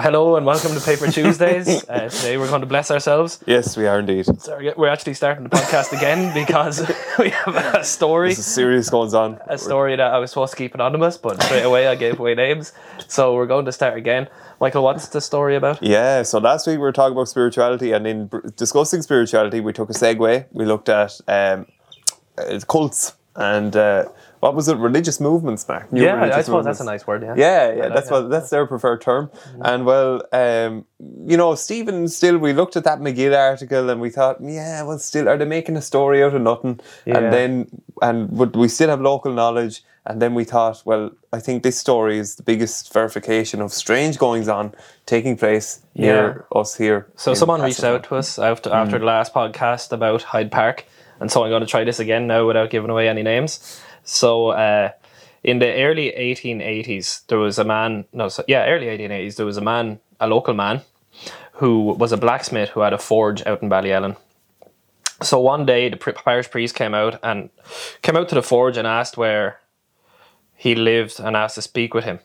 Hello and welcome to Paper Tuesdays. Uh, today we're going to bless ourselves. Yes, we are indeed. So we're actually starting the podcast again because we have a story. This is serious goings on. A story that I was supposed to keep anonymous, but straight away I gave away names. So we're going to start again. Michael, what's the story about? Yeah, so last week we were talking about spirituality, and in discussing spirituality, we took a segue. We looked at um, uh, cults and uh, what was it? Religious movements, Mark. New yeah, I suppose that's a nice word. Yeah. Yeah, yeah, like that's that. what that's their preferred term. And well, um, you know, Stephen still we looked at that McGill article and we thought, yeah, well, still are they making a story out of nothing? Yeah. And then and would we still have local knowledge? And then we thought, well, I think this story is the biggest verification of strange goings on taking place near us here. So someone reached out to us after, after the last podcast about Hyde Park, and so I'm going to try this again now without giving away any names. So uh, in the early 1880s, there was a man. No, so, yeah, early 1880s, there was a man, a local man, who was a blacksmith who had a forge out in Ballyellen. So one day, the parish priest came out and came out to the forge and asked where he lived and asked to speak with him.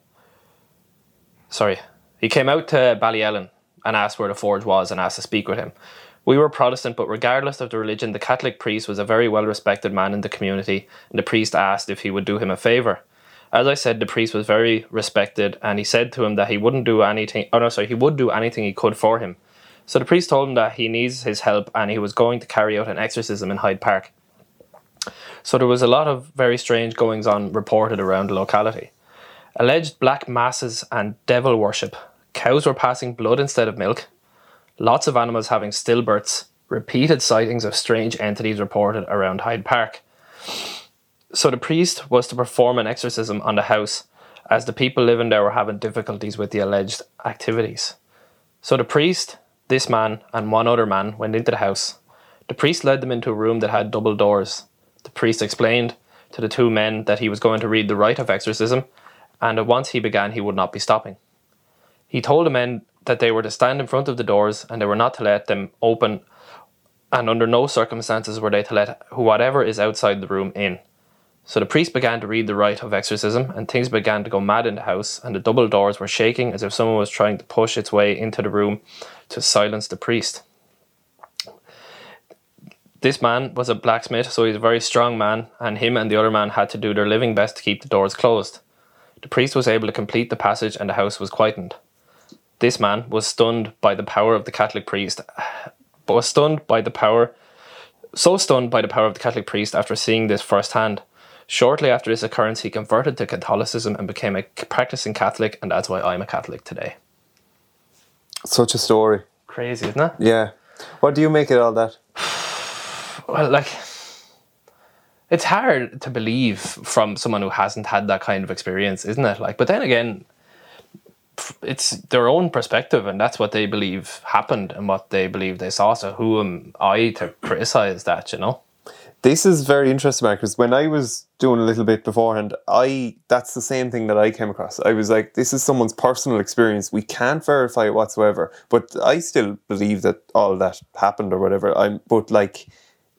Sorry, he came out to Ballyellen and asked where the forge was and asked to speak with him. We were Protestant, but regardless of the religion, the Catholic priest was a very well respected man in the community, and the priest asked if he would do him a favour. As I said, the priest was very respected, and he said to him that he wouldn't do anything. Oh no, sorry, he would do anything he could for him. So the priest told him that he needs his help, and he was going to carry out an exorcism in Hyde Park. So there was a lot of very strange goings on reported around the locality. Alleged black masses and devil worship. Cows were passing blood instead of milk. Lots of animals having stillbirths. Repeated sightings of strange entities reported around Hyde Park. So the priest was to perform an exorcism on the house, as the people living there were having difficulties with the alleged activities. So the priest, this man, and one other man went into the house. The priest led them into a room that had double doors. The priest explained to the two men that he was going to read the rite of exorcism, and that once he began, he would not be stopping. He told the men that they were to stand in front of the doors and they were not to let them open, and under no circumstances were they to let whatever is outside the room in. So the priest began to read the rite of exorcism, and things began to go mad in the house, and the double doors were shaking as if someone was trying to push its way into the room to silence the priest. This man was a blacksmith, so he's a very strong man, and him and the other man had to do their living best to keep the doors closed. The priest was able to complete the passage, and the house was quietened. This man was stunned by the power of the Catholic priest, but was stunned by the power, so stunned by the power of the Catholic priest after seeing this firsthand. Shortly after this occurrence, he converted to Catholicism and became a practicing Catholic, and that's why I'm a Catholic today. Such a story. Crazy, isn't it? Yeah. What do you make of all that? Well, like, it's hard to believe from someone who hasn't had that kind of experience, isn't it? Like, but then again, it's their own perspective, and that's what they believe happened and what they believe they saw. So, who am I to criticize that? You know? This is very interesting, because when I was doing a little bit beforehand, I that's the same thing that I came across. I was like, this is someone's personal experience. We can't verify it whatsoever. But I still believe that all that happened or whatever. I'm but like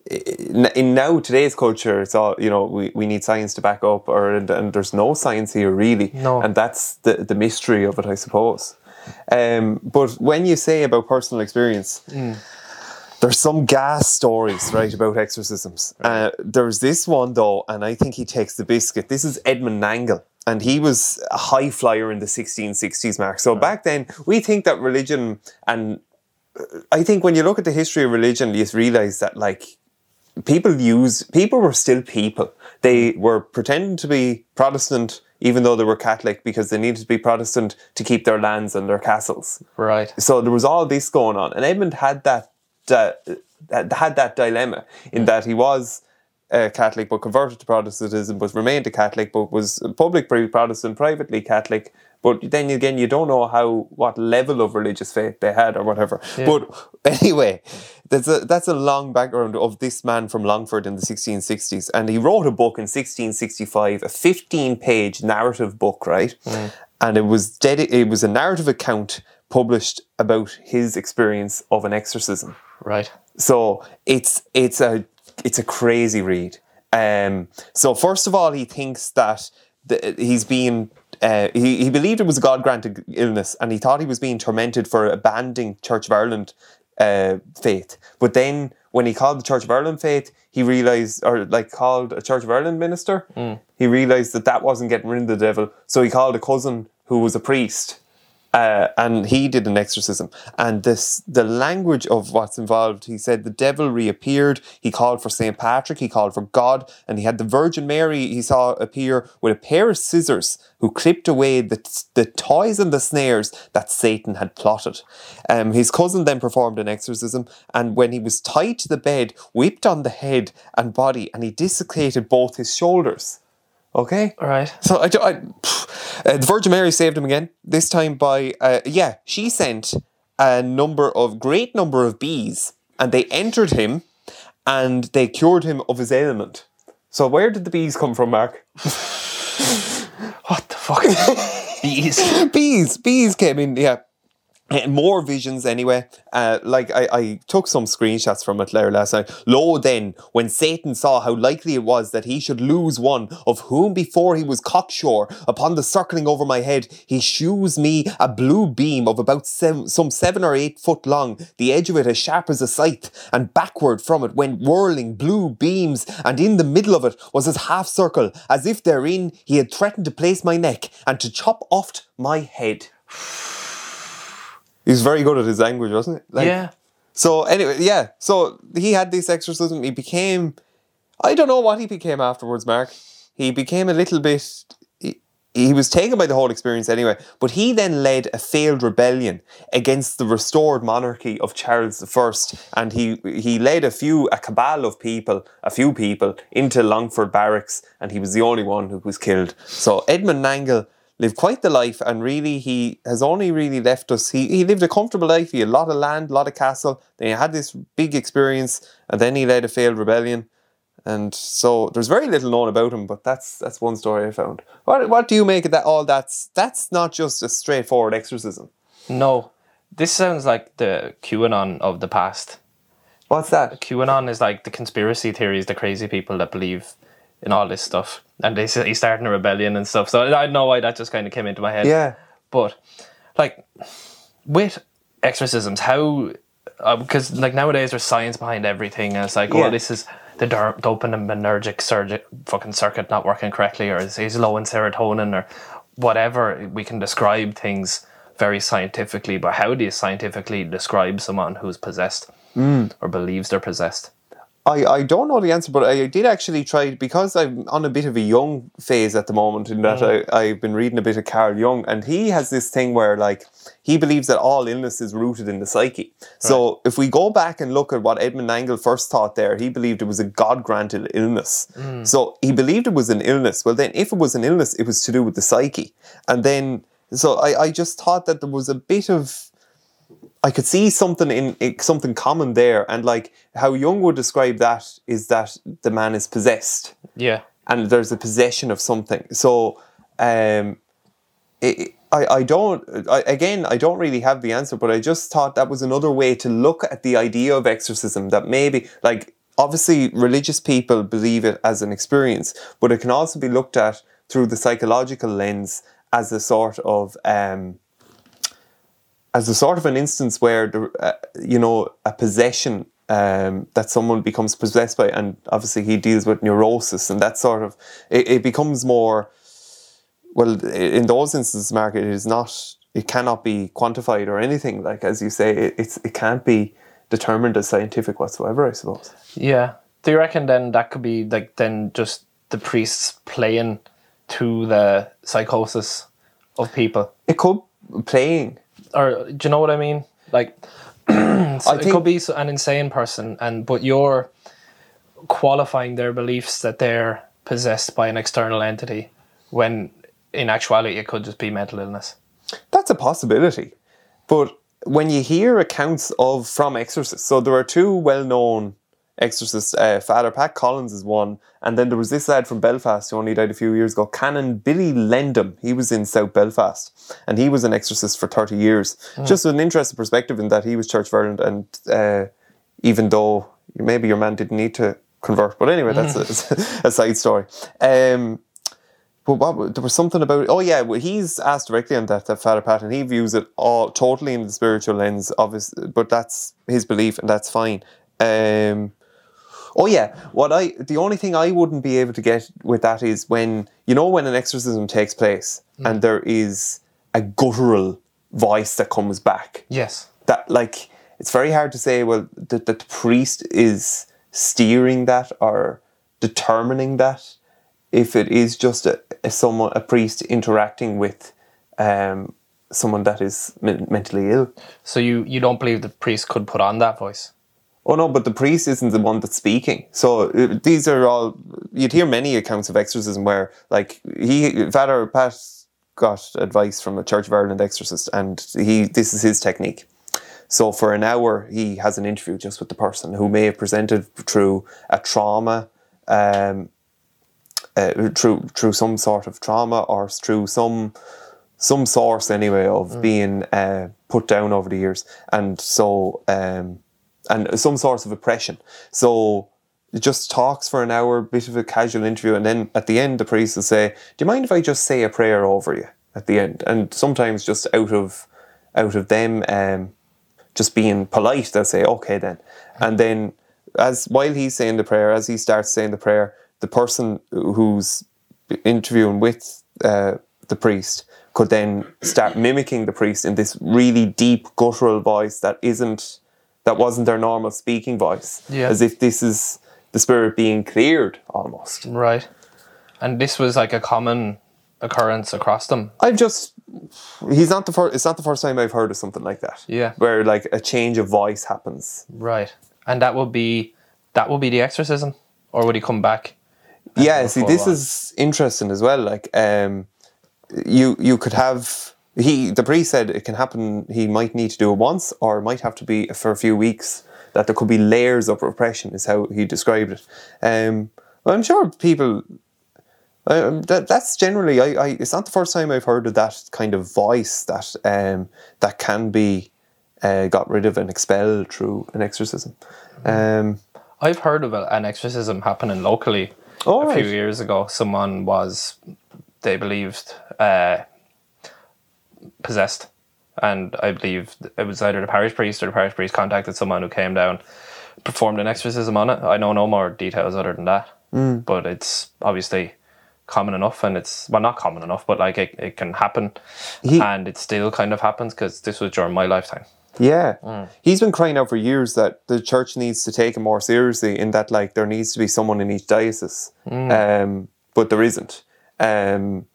in, now today's culture, it's all you know. We, we need science to back up, or and, and there's no science here really. No. and that's the the mystery of it, I suppose. Um, but when you say about personal experience, there's some gas stories, right, about exorcisms. Uh, there's this one, though, and I think he takes the biscuit. This is Edmund Nangle, and he was a high flyer in the 1660s, Mark. So back then, we think that religion, and uh, I think when you look at the history of religion, you realize that, like, people use, people were still people. They were pretending to be Protestant, even though they were Catholic, because they needed to be Protestant to keep their lands and their castles Right. so there was all this going on, and Edmund had that, that had that dilemma in that he was uh, Catholic but converted to Protestantism, but remained a Catholic, but was public Protestant, privately Catholic. But then again, you don't know how what level of religious faith they had or whatever. But anyway, that's a that's a long background of this man from Longford in the 1660s, and he wrote a book in 1665, a 15-page narrative book, right? And it was dedi- it was a narrative account published about his experience of an exorcism. Right. So it's it's a it's a crazy read. Um, so first of all, he thinks that the, he's being uh, he, he believed it was a God granted illness and he thought he was being tormented for abandoning Church of Ireland uh, faith. But then when he called the Church of Ireland faith, he realized, or like called a Church of Ireland minister, he realized that that wasn't getting rid of the devil. So he called a cousin who was a priest uh, and he did an exorcism. And this, the language of what's involved, he said the devil reappeared. He called for Saint Patrick. He called for God, and he had the Virgin Mary. He saw appear with a pair of scissors, who clipped away the the toys and the snares that Satan had plotted. Um, his cousin then performed an exorcism, and when he was tied to the bed, whipped on the head and body, and he dislocated both his shoulders. Okay. All right. So I, I uh, the Virgin Mary saved him again. This time by uh, yeah, she sent a number of great number of bees, and they entered him, and they cured him of his ailment. So where did the bees come from, Mark? What the fuck? Bees. bees, bees came in. Yeah. Uh, More visions anyway. Uh, like I, I took some screenshots from it there last night. Lo then, when Satan saw how likely it was that he should lose one of whom before he was cocksure, upon the circling over my head, he shews me a blue beam of about seven, some seven or eight foot long, the edge of it as sharp as a scythe, and backward from it went whirling blue beams, and in the middle of it was his half circle, as if therein he had threatened to place my neck and to chop off my head. He was very good at his language, wasn't it? Like- yeah. So anyway, yeah. So he had this exorcism. He became, I don't know what he became afterwards, Mark. He became a little bit. He, he was taken by the whole experience anyway. But he then led a failed rebellion against the restored monarchy of Charles I, and he he led a few a cabal of people, a few people into Longford barracks, and he was the only one who was killed. So Edmund Nangle lived quite the life and really he has only really left us. He, he lived a comfortable life. He had a lot of land a lot of castle. Then he had this big experience and then he led a failed rebellion. And so there's very little known about him but that's that's one story i found. What, what do you make of that all that's that's not just a straightforward exorcism. No. This sounds like the QAnon of the past. what's that? QAnon is like the conspiracy theories, the crazy people that believe in all this stuff, and they he's starting a rebellion and stuff. So I don't know why that just kind of came into my head. yeah But like with exorcisms, how uh, because like nowadays there's science behind everything, and it's like, oh, Yeah. oh, this is the der- dopaminergic surgi- fucking circuit not working correctly, or is he's low in serotonin, or whatever. We can describe things very scientifically, but how do you scientifically describe someone who's possessed mm. or believes they're possessed? I, I don't know the answer, but I did actually try because I'm on a bit of a Jung phase at the moment. In that mm. I, I've been reading a bit of Carl Jung, and he has this thing where like he believes that all illness is rooted in the psyche. So if we go back and look at what Edmund Nangle first thought there, he believed it was a God granted illness. Mm. So he believed it was an illness. Well, then if it was an illness, it was to do with the psyche, and then so I, I just thought that there was a bit of I could see something in, in something common there, and like how Jung would describe that is that the man is possessed, Yeah. and there's a possession of something. So, um, it, I I don't I, again I don't really have the answer, but I just thought that was another way to look at the idea of exorcism. That maybe like obviously religious people believe it as an experience, but it can also be looked at through the psychological lens as a sort of um, as a sort of an instance where the, uh, you know a possession um, that someone becomes possessed by, and obviously he deals with neurosis, and that sort of it, it becomes more. Well, in those instances, Mark, it is not. It cannot be quantified or anything. Like as you say, it, it's it can't be determined as scientific whatsoever. I suppose. Yeah. Do you reckon then that could be like then just the priests playing to the psychosis of people? It could playing. Or do you know what I mean? Like so it could be an insane person and but you're qualifying their beliefs that they're possessed by an external entity when in actuality it could just be mental illness. That's a possibility. But when you hear accounts of from exorcists, so there are two well-known exorcists. Uh, Father Pat Collins is one, and then there was this lad from Belfast who only died a few years ago, Canon Billy Lendham. He was in South Belfast, and he was an exorcist for thirty years. Just an interesting perspective in that he was Church of Ireland, and uh, even though maybe your man didn't need to convert, but anyway, that's a, a side story. Um, but what there was something about oh yeah well, he's asked directly on that that Father Pat and he views it all totally in the spiritual lens obviously but that's his belief and that's fine um oh yeah what I the only thing I wouldn't be able to get with that is when you know when an exorcism takes place and there is a guttural voice that comes back Yes. that like it's very hard to say well that, that the priest is steering that or determining that if it is just a, a someone a priest interacting with um, someone that is men- mentally ill So you you don't believe the priest could put on that voice? Oh no but the priest isn't the one that's speaking. So uh, these are all you'd hear many accounts of exorcism where like he father pat got advice from a church of ireland exorcist and he this is his technique. So for an hour, he has an interview just with the person who may have presented through a trauma, um, uh, through through some sort of trauma or through some some source anyway of being uh, put down over the years, and so um, and some source of oppression. So it just talks for an hour, bit of a casual interview, and then at the end, the priest will say, "Do you mind if I just say a prayer over you?" At the end, and sometimes just out of out of them um, just being polite, they'll say, "Okay, then," and then as while he's saying the prayer, as he starts saying the prayer, the person who's interviewing with uh, the priest could then start mimicking the priest in this really deep guttural voice that isn't that wasn't their normal speaking voice Yeah. as if this is the spirit being cleared almost Right. And this was like a common occurrence across them. i've just he's not the first it's not the first time i've heard of something like that Yeah. where like a change of voice happens Right. And that would be that would be the exorcism, or would he come back? yeah see this is interesting as well like um you you could have he the priest said it can happen he might need to do it once or it might have to be for a few weeks that there could be layers of repression is how he described it. Um i'm sure people um, that that's generally I, I it's not the first time I've heard of that kind of voice that um that can be uh, got rid of and expelled through an exorcism. Um I've heard of a- an exorcism happening locally Oh, a few years ago. Someone was, they believed, uh, possessed, and I believe it was either the parish priest or the parish priest contacted someone who came down, performed an exorcism on it. I know no more details other than that, Hmm. but it's obviously common enough, and it's well not common enough, but like it, it can happen, He- and it still kind of happens because this was during my lifetime. Yeah. He's been crying out for years that the church needs to take him more seriously in that like there needs to be someone in each diocese. Um, but there isn't. Um,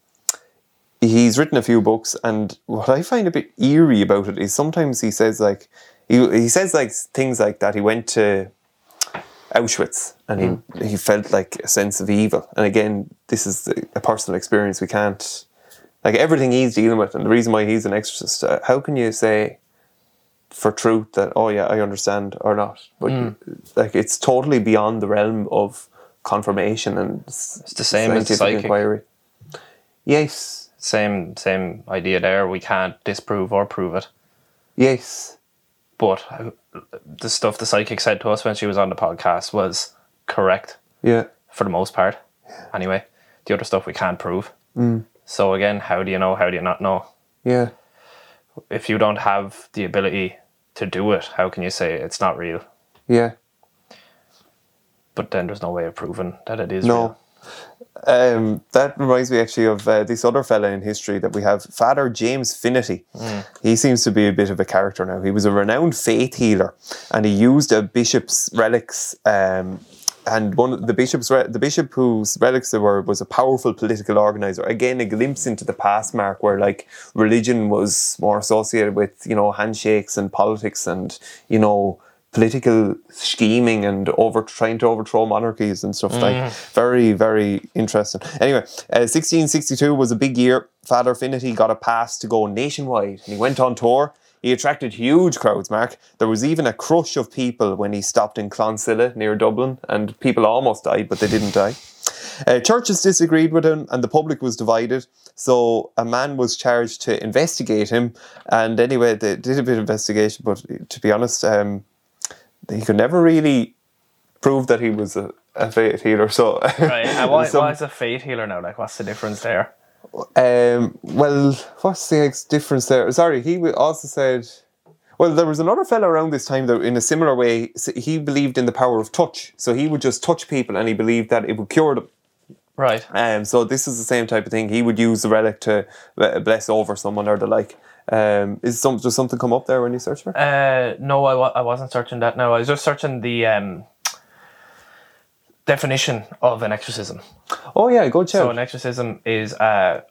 he's written a few books and what I find a bit eerie about it is sometimes he says like he, he says like things like that. He went to Auschwitz and he, he felt like a sense of evil. And again, this is the- a personal experience we can't like everything he's dealing with and the reason why he's an exorcist, uh, how can you say for truth that oh yeah I understand or not? But like it's totally beyond the realm of confirmation and it's the same as psychic. inquiry. Yes Same same idea there. We can't disprove or prove it. yes but uh, the stuff the psychic said to us when she was on the podcast was correct yeah for the most part. Anyway, the other stuff we can't prove. So again, how do you know? How do you not know? yeah If you don't have the ability to do it, how can you say it's not real? yeah But then there's no way of proving that it is no real. Um, that reminds me actually of uh, this other fella in history that we have, Father James Finity. He seems to be a bit of a character now. He was a renowned faith healer, and he used a bishop's relics. Um, and one of the bishop's re- the bishop whose relics they were was a powerful political organizer. Again, a glimpse into the past, Mark, where like religion was more associated with you know handshakes and politics and you know political scheming and over trying to overthrow monarchies and stuff like very very interesting. Anyway uh, 1662 was a big year. Father finity got a pass to go nationwide and he went on tour. He attracted huge crowds mark. There was even a crush of people when he stopped in clonsilla near dublin and people almost died but they didn't die. Uh, churches disagreed with him and the public was divided. So a man was charged to investigate him. And anyway, they did a bit of investigation, but to be honest, um, he could never really prove that he was a, a faith healer. So, Right. And why, some- why is a fate healer now? Like, what's the difference there? Um, well, what's the difference there? Sorry, he also said. Well, there was another fellow around this time that, in a similar way, he believed in the power of touch. So he would just touch people, and he believed that it would cure them. Right. Um, so this is the same type of thing. He would use the relic to uh, bless over someone or the like. Um, is some does something come up there when you search for? it? Uh, no, I, wa- I wasn't searching that. No, I was just searching the um, definition of an exorcism. oh yeah, go check. So an exorcism is uh,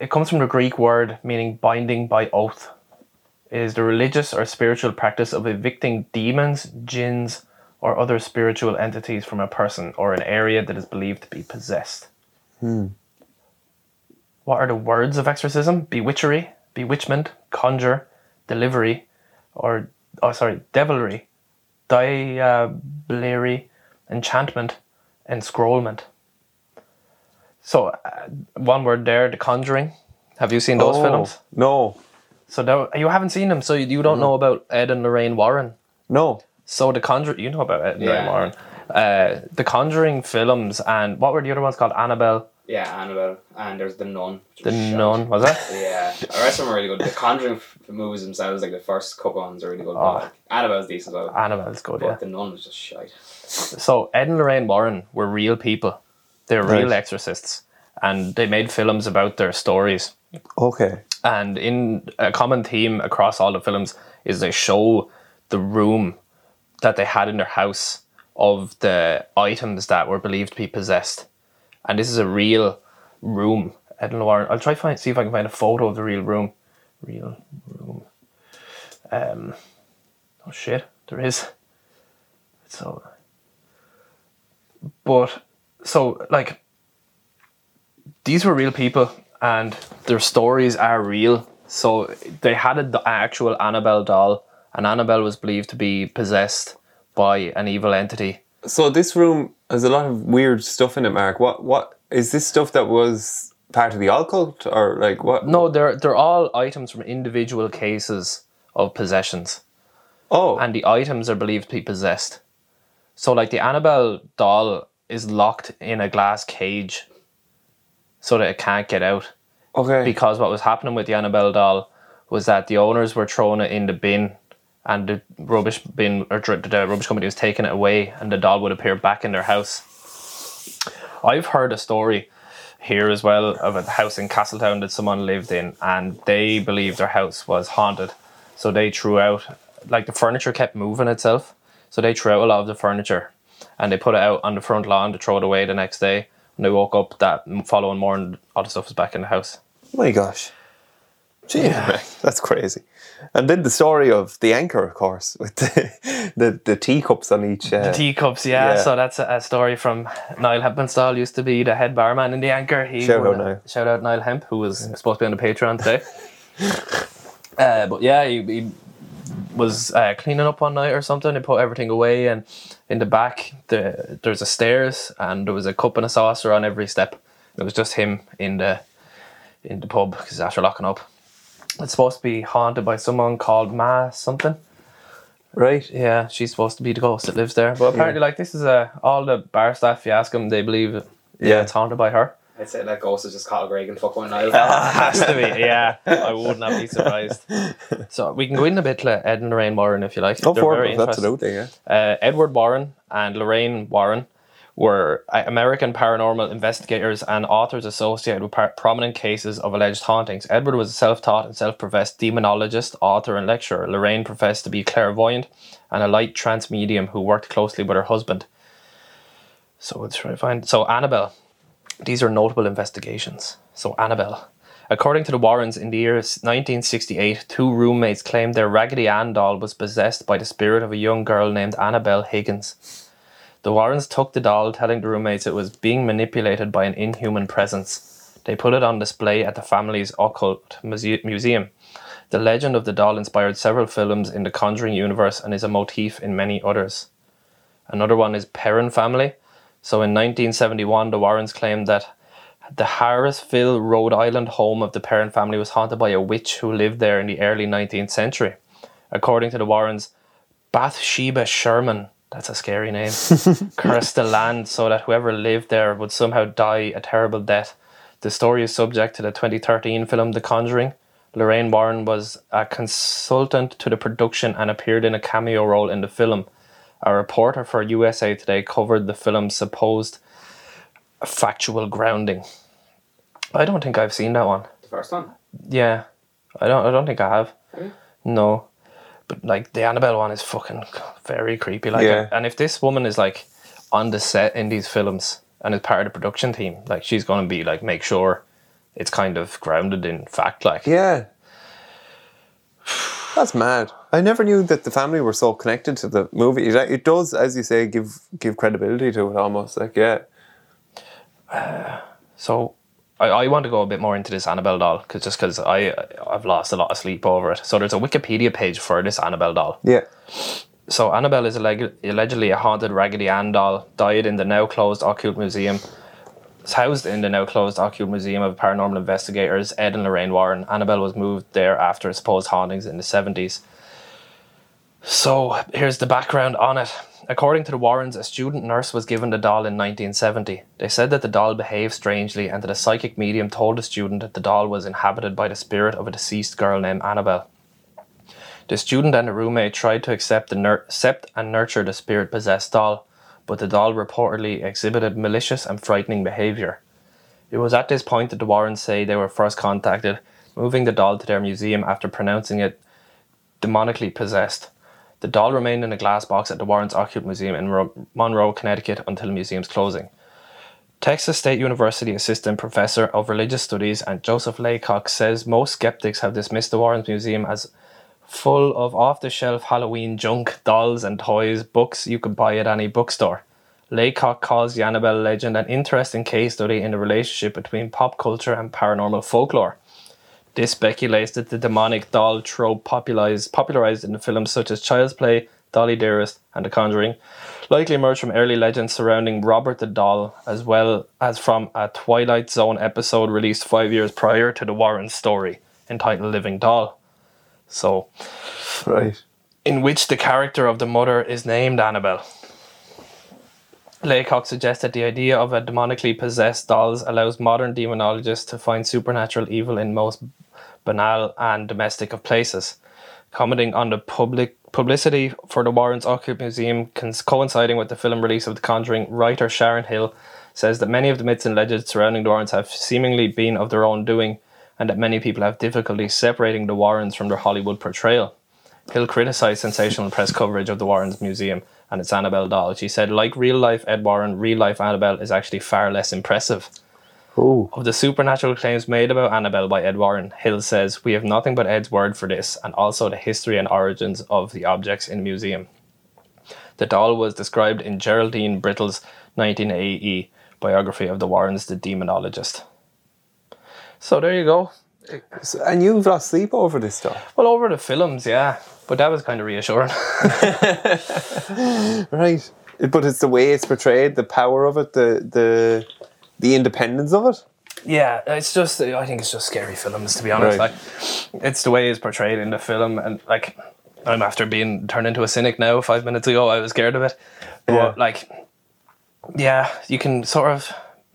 it comes from the Greek word meaning binding by oath. It is the religious or spiritual practice of evicting demons, jinns, or other spiritual entities from a person or an area that is believed to be possessed. What are the words of exorcism? Bewitchery, bewitchment, conjure, delivery, or oh sorry, devilry, diablerie, enchantment, enscrollment. So, uh, one word there, The Conjuring. Have you seen those Oh, films? No, So that, you haven't seen them, so you, you don't know about Ed and Lorraine Warren. no. So The Conjuring, you know about Ed and Yeah. Lorraine Warren. Uh, the Conjuring films, and what were the other ones called? Annabelle, Yeah, Annabelle, and there's the Nun. The was. Nun, was that? Yeah, the rest of them are really good. The Conjuring f- movies themselves, like the first couple ones, are really good. Oh. But, like, Annabelle's decent as well. Annabelle's good, But yeah. the Nun was just shite. So Ed and Lorraine Warren were real people. They're real Right. exorcists, and they made films about their stories. Okay. And in a common theme across all the films is they show the room that they had in their house of the items that were believed to be possessed. And this is a real room. Ed and Warren. I'll try find see if I can find a photo of the real room. Real room. Um. Oh shit! There is. So. But so like. These were real people, and their stories are real. So they had an actual Annabelle doll, and Annabelle was believed to be possessed by an evil entity. So this room has a lot of weird stuff in it, Mark. What what is this stuff that was part of the occult or like what? No, they're they're all items from individual cases of possessions, Oh, and the items are believed to be possessed. So, like the Annabelle doll is locked in a glass cage, so that it can't get out. okay. Because what was happening with the Annabelle doll was that the owners were throwing it in the bin, and the rubbish bin or the rubbish company was taking it away, and the doll would appear back in their house. I've heard a story here as well of a house in Castletown that someone lived in, and they believed their house was haunted. So they threw out, like the furniture kept moving itself. So they threw out a lot of the furniture, and they put it out on the front lawn to throw it away the next day. And they woke up that following morning, all the stuff was back in the house. oh my gosh. Gee, man, that's crazy. And then the story of the anchor, of course, with the the, the teacups on each. Uh, Teacups, yeah. Yeah. So that's a, a story from Niall Hempinstall. Used to be the head barman in the Anchor. He Shout out Niall. Shout out Niall Hemp, who was supposed to be on the Patreon today. uh, but yeah, he, he was uh, cleaning up one night or something. He put everything away, and in the back the there's a stairs, and there was a cup and a saucer on every step. It was just him in the in the pub because after locking up. It's supposed to be haunted by someone called Ma something. right? Yeah, she's supposed to be the ghost that lives there. But apparently, like this is a all the bar staff. If you ask them, they believe it. Yeah, Yeah. it's haunted by her. I'd say that ghost is just Carl Reagan fucking Niall. has to be. Yeah, I would not be surprised. So we can go in a bit to Ed and Lorraine Warren if you like. Oh, They're for it, that's interesting. it out there, yeah. Uh, Edward Warren and Lorraine Warren were uh, American paranormal investigators and authors associated with par- prominent cases of alleged hauntings. Edward was a self taught and self professed demonologist, author, and lecturer. Lorraine professed to be clairvoyant and a light trance medium who worked closely with her husband. So let's try to find. So, Annabelle. These are notable investigations. So, Annabelle. According to the Warrens, in the year 1968, two roommates claimed their Raggedy Ann doll was possessed by the spirit of a young girl named Annabelle Higgins. The Warrens took the doll, telling the roommates it was being manipulated by an inhuman presence. They put it on display at the family's occult muse- museum. The legend of the doll inspired several films in the Conjuring universe and is a motif in many others. Another one is Perron family. So in 1971, the Warrens claimed that the Harrisville, Rhode Island home of the Perron family was haunted by a witch who lived there in the early 19th century. According to the Warrens, Bathsheba Sherman, That's a scary name. Cursed the land so that whoever lived there would somehow die a terrible death. The story is subject to the 2013 film The Conjuring. Lorraine Warren was a consultant to the production and appeared in a cameo role in the film. A reporter for USA Today covered the film's supposed factual grounding. I don't think I've seen that one. The first one. Yeah, I don't. I don't think I have. Have? No, but like the Annabelle one is fucking very creepy. Like, Yeah. and if this woman is like on the set in these films and is part of the production team, like she's gonna be like make sure it's kind of grounded in fact. Like, Yeah. That's mad. I never knew that the family were so connected to the movie. It, it does, as you say, give give credibility to it almost. Like, yeah. so. I, I want to go a bit more into this Annabelle doll because just because I I've lost a lot of sleep over it. So there's a Wikipedia page for this Annabelle doll. Yeah. So Annabelle is alleg- allegedly a haunted Raggedy Ann doll, died in the now closed Occult Museum. It's housed in the now closed Occult Museum of Paranormal Investigators Ed and Lorraine Warren. Annabelle was moved there after supposed hauntings in the 70s. So here's the background on it. According to the Warrens, a student nurse was given the doll in 1970. They said that the doll behaved strangely and that a psychic medium told the student that the doll was inhabited by the spirit of a deceased girl named Annabelle. The student and the roommate tried to accept, the nur- accept and nurture the spirit possessed doll, but the doll reportedly exhibited malicious and frightening behavior. It was at this point that the Warrens say they were first contacted, moving the doll to their museum after pronouncing it demonically possessed. The doll remained in a glass box at the Warrens Occult Museum in Monroe, Connecticut until the museum's closing. Texas State University Assistant Professor of Religious Studies and Joseph Laycock says most skeptics have dismissed the Warrens Museum as full of off the shelf Halloween junk, dolls and toys, books you could buy at any bookstore. Laycock calls the Annabelle legend an interesting case study in the relationship between pop culture and paranormal folklore. This speculates that the demonic doll trope popularized, popularized in the films such as Child's Play, Dolly Dearest, and The Conjuring likely emerged from early legends surrounding Robert the Doll, as well as from a Twilight Zone episode released five years prior to the Warren story, entitled Living Doll. So, Right. in which the character of the mother is named Annabelle. Laycock suggests that the idea of a demonically possessed dolls allows modern demonologists to find supernatural evil in most banal and domestic of places. Commenting on the public publicity for the Warrens Occult Museum coinciding with the film release of The Conjuring, writer Sharon Hill says that many of the myths and legends surrounding the Warrens have seemingly been of their own doing, and that many people have difficulty separating the Warrens from their Hollywood portrayal. Hill criticised sensational press coverage of the Warrens Museum and its Annabelle doll. She said, like real life Ed Warren, real life Annabelle is actually far less impressive. Oh. Of the supernatural claims made about Annabelle by Ed Warren, Hill says, We have nothing but Ed's word for this, and also the history and origins of the objects in the museum. The doll was described in Geraldine Brittle's 1980 biography of the Warrens, the demonologist. So there you go. And you've lost sleep over this stuff. Well, over the films, yeah. But that was kind of reassuring. Right. But it's the way it's portrayed, the power of it, the the the independence of it. Yeah, it's just I think it's just scary films to be honest. Right. Like it's the way it's portrayed in the film and like I'm after being turned into a cynic now. Five minutes ago I was scared of it. But Yeah. like yeah, you can sort of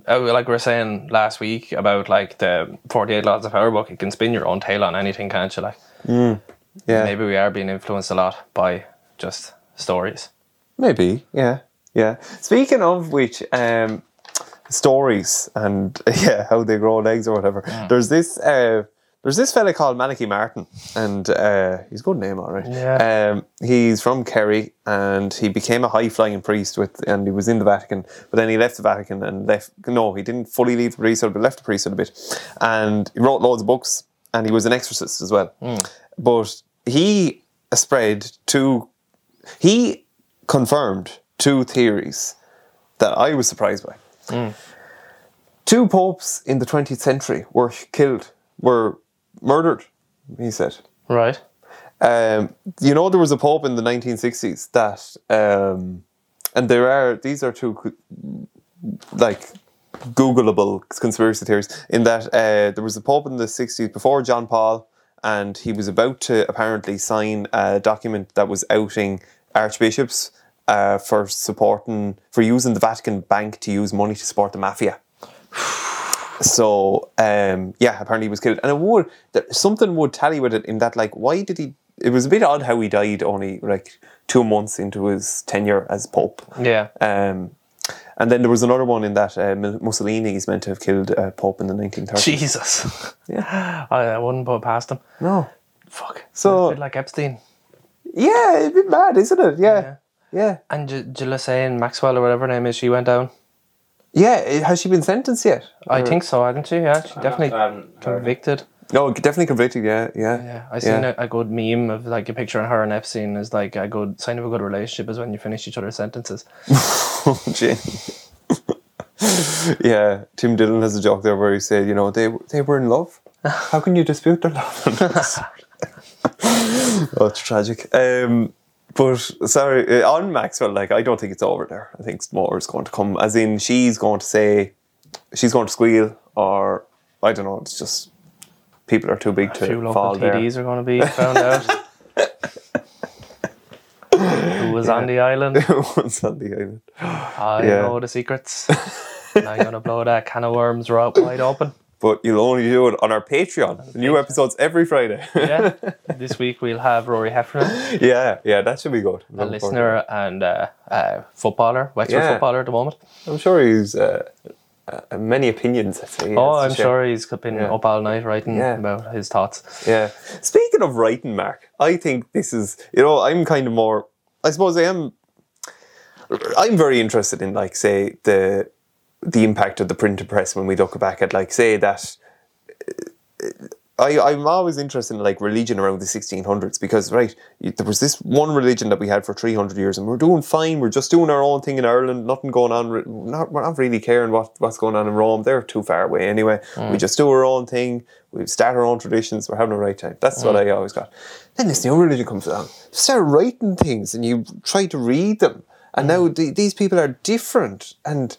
uh, like we were saying last week about like the 48 Laws of Power book, you can spin your own tail on anything, can't you? Like Yeah. maybe we are being influenced a lot by just stories. Maybe, yeah, yeah. Speaking of which, um, stories and yeah, how they grow legs or whatever. There's this, uh, there's this fella called Malachi Martin, and uh, he's a good name, all right. Yeah. Um, he's from Kerry, and he became a high flying priest with, and he was in the Vatican, but then he left the Vatican and left. No, he didn't fully leave the priesthood, but left the priesthood a bit, and he wrote loads of books, and he was an exorcist as well. But he spread two he confirmed two theories that I was surprised by. Two popes in the 20th century were killed, were murdered, he said. Right. Um, you know, there was a pope in the 1960s that, um, and there are, these are two, like, Googleable conspiracy theories, in that uh, there was a pope in the 60s before John Paul, and he was about to apparently sign a document that was outing archbishops uh, for supporting for using the Vatican Bank to use money to support the mafia. So um, yeah, apparently he was killed, and it would that something would tally with it in that like why did he? It was a bit odd how he died only like two months into his tenure as pope. Yeah. Um, and then there was another one in that uh, Mussolini is meant to have killed uh, Pope in the 1930s. Jesus. Yeah. I, I wouldn't put it past him. No. Fuck. So- a bit like Epstein. Yeah, it's a bit mad, isn't it? Yeah. Yeah. And J- Gillian Maxwell or whatever her name is, she went down. Yeah. Has she been sentenced yet? I Or- think so, hasn't she? Yeah, she definitely I haven't heard. convicted. No, definitely convicted. Yeah. Yeah. Yeah, I seen a, a good meme of like a picture of her and Epstein is like a good sign of a good relationship is when you finish each other's sentences. Jane. yeah, Tim Dillon has a joke there where he said, you know, they they were in love. How can you dispute their love? oh, it's tragic. Um, but sorry, uh, on Maxwell, like I don't think it's over there. I think more is going to come. As in, she's going to say, she's going to squeal, or I don't know. It's just people are too big A few to local fall there. TDs are going to be found out. Who was on the island? Who was on the island. I Yeah. know the secrets. and I'm going to blow that can of worms right wide open. But you'll only do it on our Patreon. New episodes every Friday. Yeah. this week we'll have Rory Heffernan, yeah, yeah, that should be good. a listener and uh, uh, footballer, Wexford Yeah. footballer at the moment. I'm sure he's uh, uh, many opinions. Say. he Oh, I'm share. sure he's been Yeah. up all night writing Yeah. about his thoughts. Yeah. Speaking of writing, Mark, I think this is. You know, I'm kind of more. I suppose I am. I'm very interested in, like, say the the impact of the printer press when we look back at, like, say that. I, I'm always interested in like religion around the 1600s because right there was this one religion that we had for 300 years and we're doing fine. We're just doing our own thing in Ireland. Nothing going on re- not, we're not really caring what, what's going on in Rome. They're too far away anyway. We mm. just do our own thing. We start our own traditions. We're having a right time. That's what mm. I always got. Then this new religion comes along. Start writing things and you try to read them. And mm. now the, these people are different and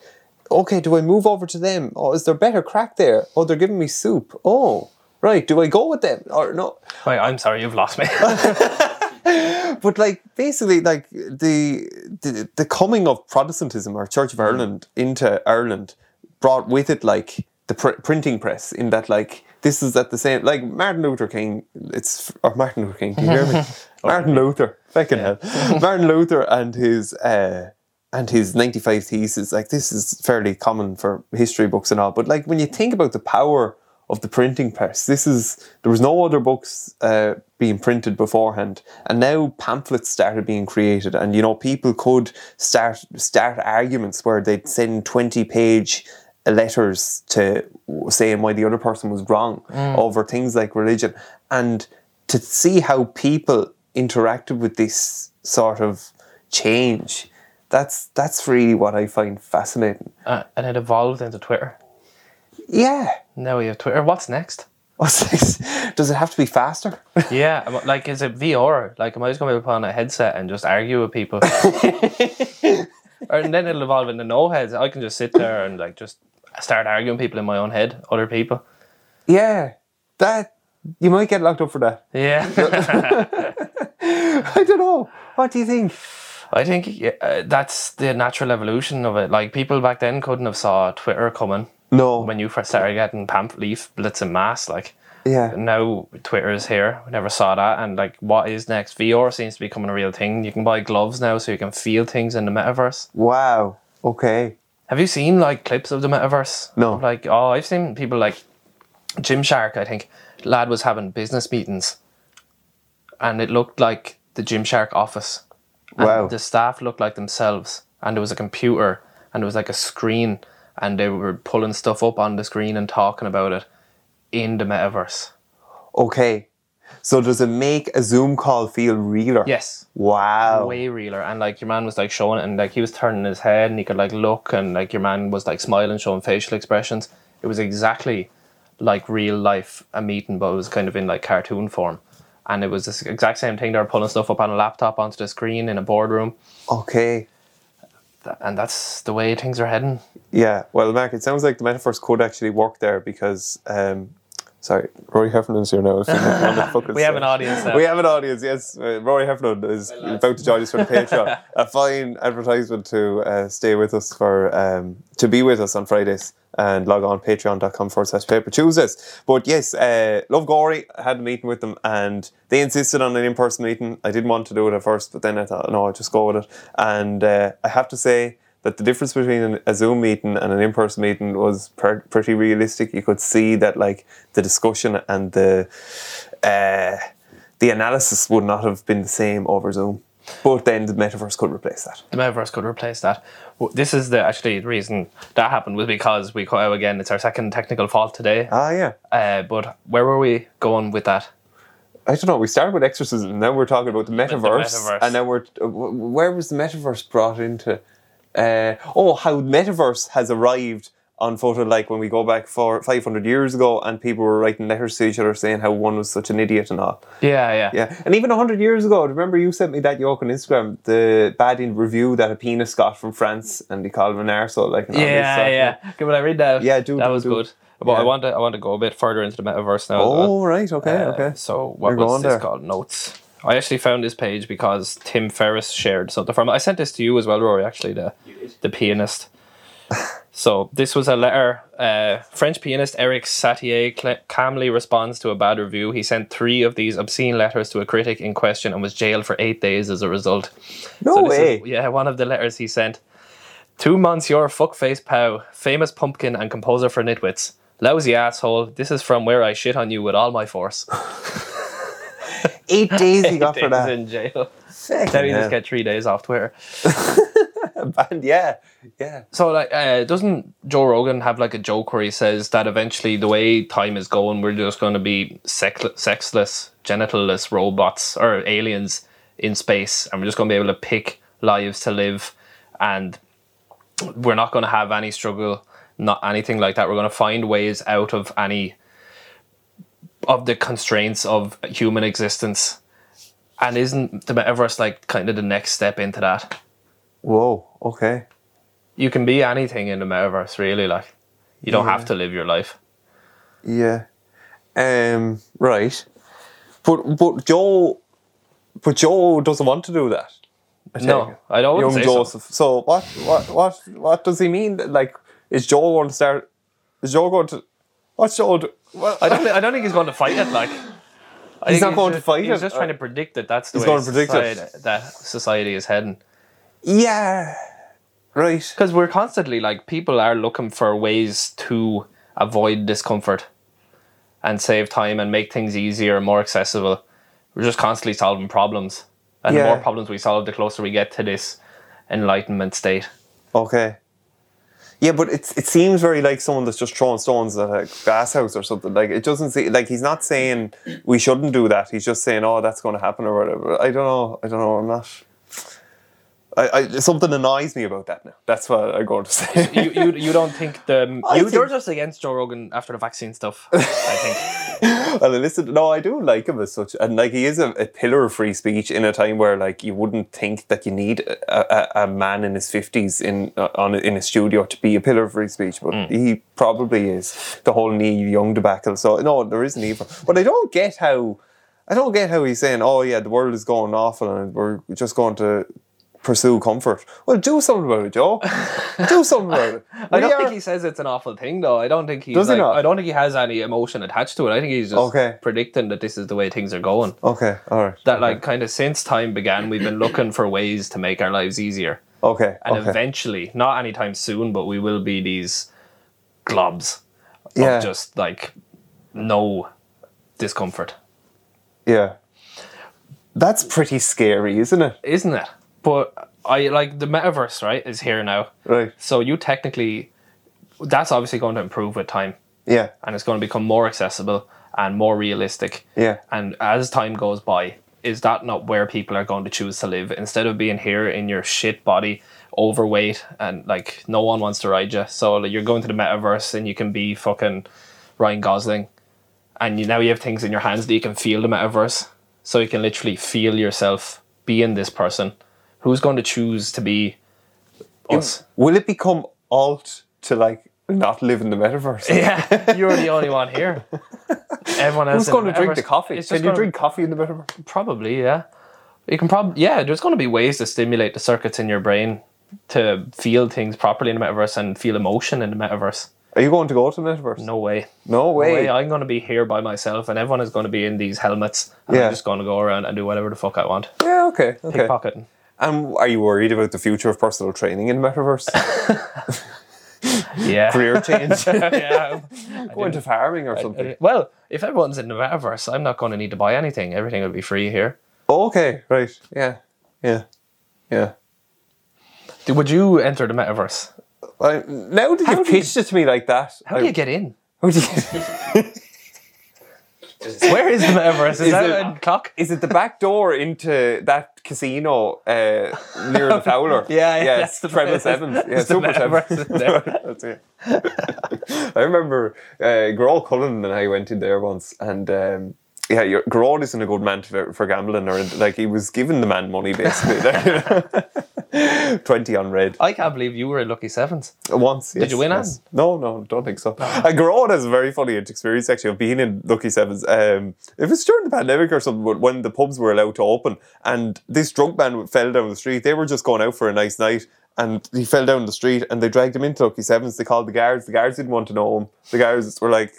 okay, do I move over to them? Oh, is there better crack there? Oh, they're giving me soup. Oh, right. Do I go with them or no? Wait, I'm sorry, you've lost me. But like basically, like the the, the coming of Protestantism or Church of Ireland into Ireland brought with it like the pr- printing press. In that, like this is at the same like Martin Luther King. It's or Martin Luther King. Can you hear me? Martin Luther. Fucking hell. Martin Luther and his. uh and his 95 theses like this is fairly common for history books and all but like when you think about the power of the printing press this is there was no other books uh, being printed beforehand and now pamphlets started being created and you know people could start start arguments where they'd send 20 page letters to saying why the other person was wrong over things like religion and to see how people interacted with this sort of change that's that's really what I find fascinating. uh, and it evolved into Twitter. Yeah. Now we have Twitter. What's next? What's this? Does it have to be faster? Yeah, like is it VR? Like, am I just going to be put on a headset and just argue with people? or and then it'll evolve into no heads. I can just sit there and like just start arguing people in my own head, other people. yeah. That you might get locked up for that. Yeah, I don't know. What do you think? I think yeah, uh, that's the natural evolution of it. Like people back then couldn't have saw Twitter coming No. when you first started getting pamphlet leaflets en mass. Like yeah. now Twitter is here. We never saw that. And like, what is next? VR seems to be becoming a real thing. You can buy gloves now, so you can feel things in the metaverse. Wow. Okay. Have you seen like clips of the metaverse? No. Like, oh, I've seen people like Gymshark. I think lad was having business meetings, and it looked like the Gymshark office. And Wow. The staff looked like themselves, and there was a computer, and there was like a screen, and they were pulling stuff up on the screen and talking about it in the metaverse. Okay. So does it make a Zoom call feel realer? Yes. Wow. way realer and like your man was like showing it and like he was turning his head and he could like look and like your man was like smiling showing facial expressions it was exactly like real life a meeting but it was kind of in like cartoon form and it was this exact same thing they were pulling stuff up on a laptop onto the screen in a boardroom Okay. And that's the way things are heading. Yeah, well, Mark, it sounds like the metaverse could actually work there because um, Sorry, Rory Heffernan's here now. If you want to fucking We have an audience now. We have an audience, yes. Uh, Rory Heffernan is about to join us for the Patreon. a fine advertisement to uh, stay with us for um, to be with us on Fridays and log on patreon.com forward slash paper chooses. But yes, uh, Love Gory, I had a meeting with them and they insisted on an in person meeting. I didn't want to do it at first, but then I thought, no, I'll just go with it. And uh, I have to say, that the difference between a Zoom meeting and an in-person meeting was per- pretty realistic. You could see that like the discussion and the uh, the analysis would not have been the same over Zoom. But then the metaverse could replace that. the metaverse could replace that. This is the actually the reason that happened was because we cut out again. It's our second technical fault today. Ah, yeah. Uh, but where were we going with that? I don't know. We started with exorcism, and now we're talking about the metaverse, metaverse. and now we're uh, where was the metaverse brought into? Uh, oh, how metaverse has arrived on photo like when we go back for 500 years ago, and people were writing letters to each other saying how one was such an idiot and all. Yeah, yeah, Yeah, and even 100 years ago, remember you sent me that yoke on Instagram, the bad in review that a penis got from France, and he called him an arsehole, like and all this yeah, yeah. Okay, but I read that. Yeah, do- that do- was do. good. But I want to I want to go a bit further into the metaverse now. Oh, right, okay, Uh, okay. So what You're was this there. called? Notes. I actually found this page because Tim Ferriss shared something from. I sent this to you as well, Rory. Actually, the the pianist. so this was a letter. Uh, French pianist Eric Satie cl- calmly responds to a bad review. He sent three of these obscene letters to a critic in question and was jailed for eight days as a result. No So way. is- yeah, one of the letters he sent. To Monsieur Fuckface Poueigh, famous pumpkin and composer for nitwits. Lousy asshole, this is from where I shit on you with all my force. Eight days he got for Days that. in jail. Now you hell. just get three days off Twitter. And yeah, yeah. So, like, uh, doesn't Joe Rogan have like a joke where he says that eventually the way time is going, we're just going to be sex- sexless, genitalless robots or aliens in space, and we're just going to be able to pick lives to live, and we're not going to have any struggle, not anything like that. We're going to find ways out of any of the constraints of human existence. And isn't the metaverse like kind of the next step into that? Whoa, okay. you can be anything in the metaverse really like you don't have to live your life Yeah. Um, right. But but Joe but Joe doesn't want to do that. I no it. i don't Young say Joseph. So. what what what what does he mean? Like is Joe going to start is Joe going to what's Joe do, what, i don't i don't think he's going to fight it like I He's not going to fight he's it? just trying to predict that that's the He's way going to predict it. society, that society is heading Yeah. Right. because we're constantly like people are looking for ways to avoid discomfort and save time and make things easier and more accessible we're just constantly solving problems and the more problems we solve the closer we get to this enlightenment state Okay. Yeah, but it's it seems very like someone that's just throwing stones at a glass house or something. Like it doesn't seem like he's not saying we shouldn't do that. He's just saying, "Oh, that's going to happen" or whatever. I don't know. I don't know. I'm not. I, I something annoys me about that now. That's what I'm going to say. you, you you don't think the you, you're just against Joe Rogan after the vaccine stuff. I think well, listen, no, I do like him as such, and like he is a, a pillar of free speech in a time where like you wouldn't think that you need a, a, a man in his fifties in uh, on in a studio to be a pillar of free speech, but he probably is. The whole Neil Young debacle. So no, there is an evil, but I don't get how. I don't get how he's saying, "Oh yeah, the world is going awful, and we're just going to." Pursue comfort. Well, do something about it, Joe. do something about it. I don't are- think he says it's an awful thing though. I don't think he's Does he like, not? I don't think he has any emotion attached to it. I think he's just Okay. predicting that this is the way things are going. Okay, all right. That like kind of since time began, we've been looking for ways to make our lives easier, Okay, and okay. eventually, not anytime soon, but we will be these globs Yeah. of just like no discomfort, Yeah. That's pretty scary, isn't it? isn't it? But I like the metaverse, right? Is here now. Right. So you technically, that's obviously going to improve with time, Yeah. and it's going to become more accessible and more realistic. Yeah. And as time goes by, is that not where people are going to choose to live instead of being here in your shit body, overweight, and like no one wants to ride you? So like, you're going to the metaverse and you can be fucking Ryan Gosling, and you now you have things in your hands that you can feel the metaverse, so you can literally feel yourself being this person. Who's going to choose to be us? Will it become alt to like not live in the metaverse? Yeah, you're the only one here. everyone else Who's in going to drink the coffee? it's Can you drink coffee in the metaverse? Probably, yeah. You can probably, yeah. There's going to be ways to stimulate the circuits in your brain to feel things properly in the metaverse and feel emotion in the metaverse. Are you going to go to the metaverse? No way. No No way. way. I'm going to be here by myself, and everyone is going to be in these helmets. And Yeah. I'm just going to go around and do whatever the fuck I want. Yeah, okay, okay. Pickpocketing. And are you worried about the future of personal training in the metaverse? Yeah. Career change? yeah. Go into farming or I- something? I- well, if everyone's in the metaverse, I'm not going to need to buy anything. Everything will be free here. Oh, okay, right. Yeah, yeah, yeah. Would you enter the metaverse? Well, now that How you've do you- pitched it to me like that, How do you get in? How do you- Just- Where is the metaverse? Is, Is that it- a clock? Is it the back door into that casino uh, near the Fowler? Yeah, yeah, yeah, that's it's the treble best. sevens. Yeah, super sevens. That's it. I remember uh, Gerald Cullen and I went in there once, and um, yeah, your, Gerald isn't a good man for, for gambling, or like he was giving the man money basically. Twenty on red I can't believe you were at Lucky Sevens. once. Did you win, yes. No, no, don't think so. And Gerard has a very funny experience actually of being in Lucky Sevens. Um, it was during the pandemic or something, but when the pubs were allowed to open, and this drunk man fell down the street. They were just going out for a nice night. And he fell down the street, and they dragged him into Lucky Sevens. They called the guards. The guards didn't want to know him. The guards were like,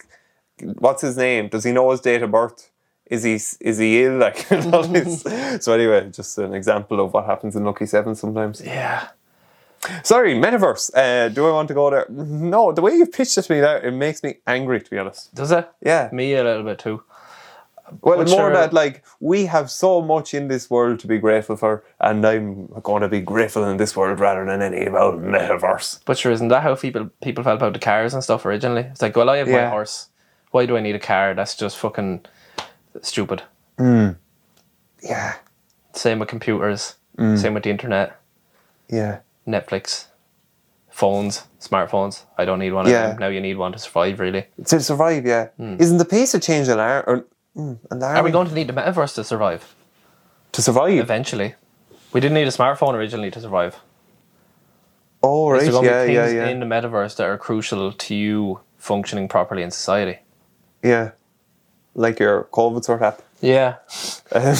"What's his name? Does he know his date of birth? Is he is he ill?" Like, and all this. so anyway, just an example of what happens in Lucky Seven sometimes. Yeah. Sorry, metaverse. Uh, do I want to go there? No, the way you pitched it to me there, it makes me angry, to be honest. Does it? Yeah. Me a little bit too. Well, But more that like we have so much in this world to be grateful for, and I'm going to be grateful in this world rather than any about metaverse. But sure, isn't that how people people felt about the cars and stuff originally? It's like, well, I have my horse. Why do I need a car? That's just fucking stupid. Yeah, Same with computers. Mm. Same with the internet, yeah, Netflix, phones, smartphones. I don't need one Yeah. of them. Now you need one to survive, really. to survive. Yeah, isn't the pace of change alarm or mm, alarming Are we going to need the metaverse to survive? to survive? Eventually. We didn't need a smartphone originally to survive. Oh right, There's going to yeah, be yeah, things yeah, in the metaverse that are crucial to you functioning properly in society. yeah. Like your COVID cert app. Yeah. Um,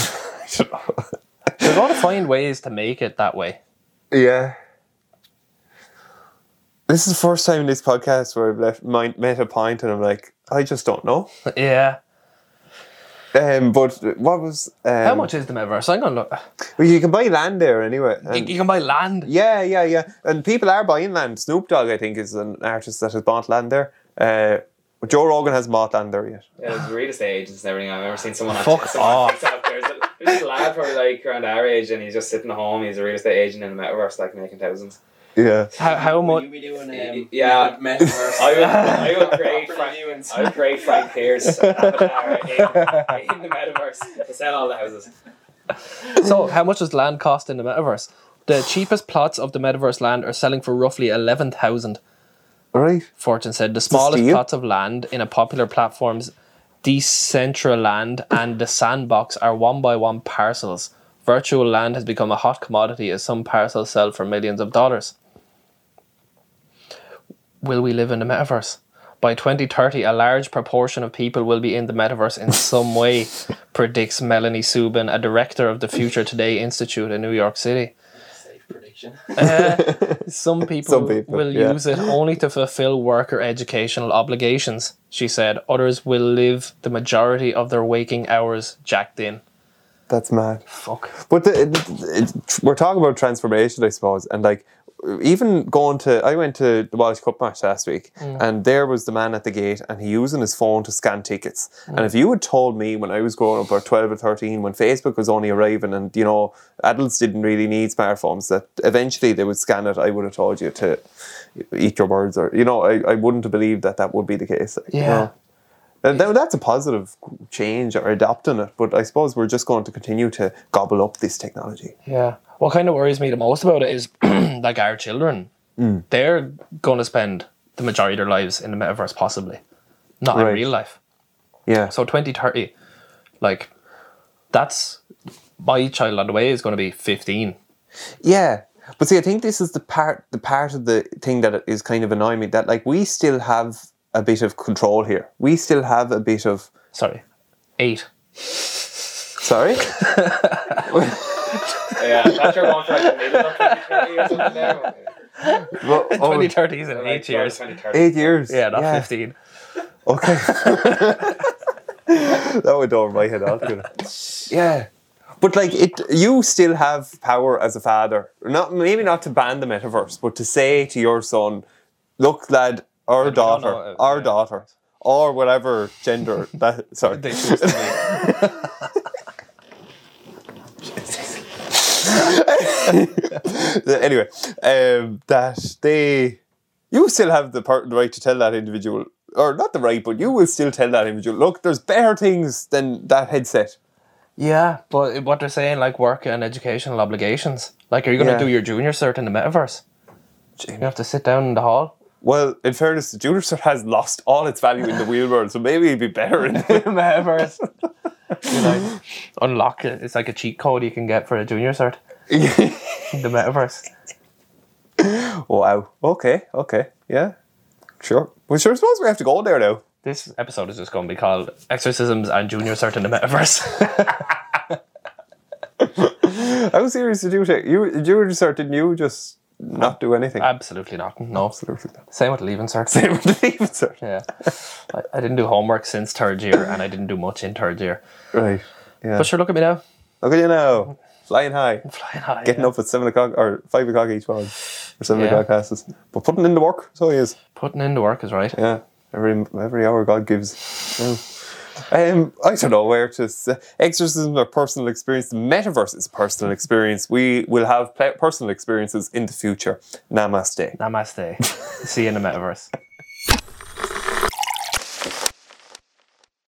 They're going to find ways to make it that way. Yeah. This is the first time in this podcast where I've left my, met a point and I'm like, I just don't know. Yeah. Um, but what was um, How much is the metaverse? I'm to look. Well, you can buy land there anyway. You, you can buy land. yeah, yeah, yeah. And people are buying land. Snoop Dogg, I think, is an artist that has bought land there. Uh, but Joe Rogan hasn't bought land there yet. Yeah, there's real estate agents and everything. I've ever seen someone on, Fuck someone on off. TikTok. There's a, there's a lad probably like around our age, and he's just sitting at home. He's a real estate agent in the metaverse, like making thousands. Yeah. How, how Will much? you be doing um, Yeah. metaverse? I would, I would create Property Frank. I would create Frank Pierce avatar in, in the metaverse to sell all the houses. So, how much does land cost in the metaverse? The cheapest plots of the metaverse land are selling for roughly 11,000. All right. Fortune said the smallest plots of land in a popular platforms, Decentraland and the Sandbox, are one by one parcels. Virtual land has become a hot commodity as some parcels sell for millions of dollars. Will we live in the metaverse? By 2030, a large proportion of people will be in the metaverse in some way, predicts Melanie Subin, a director of the Future Today Institute in New York City. Uh, some people, Some people, will yeah. use it only to fulfill work or educational obligations, she said. Others will live the majority of their waking hours jacked in. That's mad. Fuck. But the, it, it, we're talking about transformation, I suppose, and like even going to, I went to the Walsh Cup match last week, mm. and there was the man at the gate, and he using his phone to scan tickets. Mm. And if you had told me when I was growing up, or twelve or thirteen, when Facebook was only arriving, and you know adults didn't really need smartphones, that eventually they would scan it, I would have told you to eat your words, or you know, I, I wouldn't have believed that that would be the case. you Yeah. know. And that's a positive change or adopting it, but I suppose we're just going to continue to gobble up this technology. Yeah. What kind of worries me the most about it is like our children. Mm. They're going to spend the majority of their lives in the metaverse, possibly. Not in real life. Yeah. So 2030, like, that's my child on the way is going to be 15. Yeah. But see, I think this is the part the part of the thing that is kind of annoying me that like we still have a bit of control here. We still have a bit of Sorry, eight. Sorry. Yeah, I thought you were going for like the middle of 2030 or something there. Well, oh, Twenty thirties in Like, eight years. 2030. eight years. Yeah, not fifteen. Okay. that went over my head altogether. Yeah. But like it you still have power as a father. Not maybe not to ban the metaverse, but to say to your son, look lad, our I daughter, know, uh, our yeah. daughter, or whatever gender that sorry. They choose to be. anyway, um, that they you still have the, part, the right to tell that individual or not the right, but you will still tell that individual, look, there's better things than that headset. Yeah, but what they're saying, like work and educational obligations. Like, are you going to Yeah. do your junior cert in the metaverse? You have to sit down in the hall. Well, in fairness, the junior cert has lost all its value in the real world, so maybe it'd be better in the metaverse. you like unlock it. It's like a cheat code you can get for a junior cert. In the metaverse. Wow. Okay, okay, yeah. Sure. We sure suppose we have to go there now. This episode is just going to be called Exorcisms and Junior Cert in the Metaverse. How serious did you take? You, junior cert, didn't you just not do anything? Absolutely not. No. Absolutely not. Same with leaving cert. Same with leaving cert. Yeah. I, I didn't do homework since third year and I didn't do much in third year. Right. Yeah. But sure, look at me now. Look at you now. Flying high. Flying high. Getting yeah. up at seven o'clock or five o'clock each one. Or seven Yeah. o'clock classes. But putting in the work, so he is. Putting in the work is right. Yeah. Every every hour God gives. Yeah. Um, I don't know where to say. Exorcism or personal experience. The metaverse is personal experience. We will have personal experiences in the future. Namaste. Namaste. See you in the metaverse.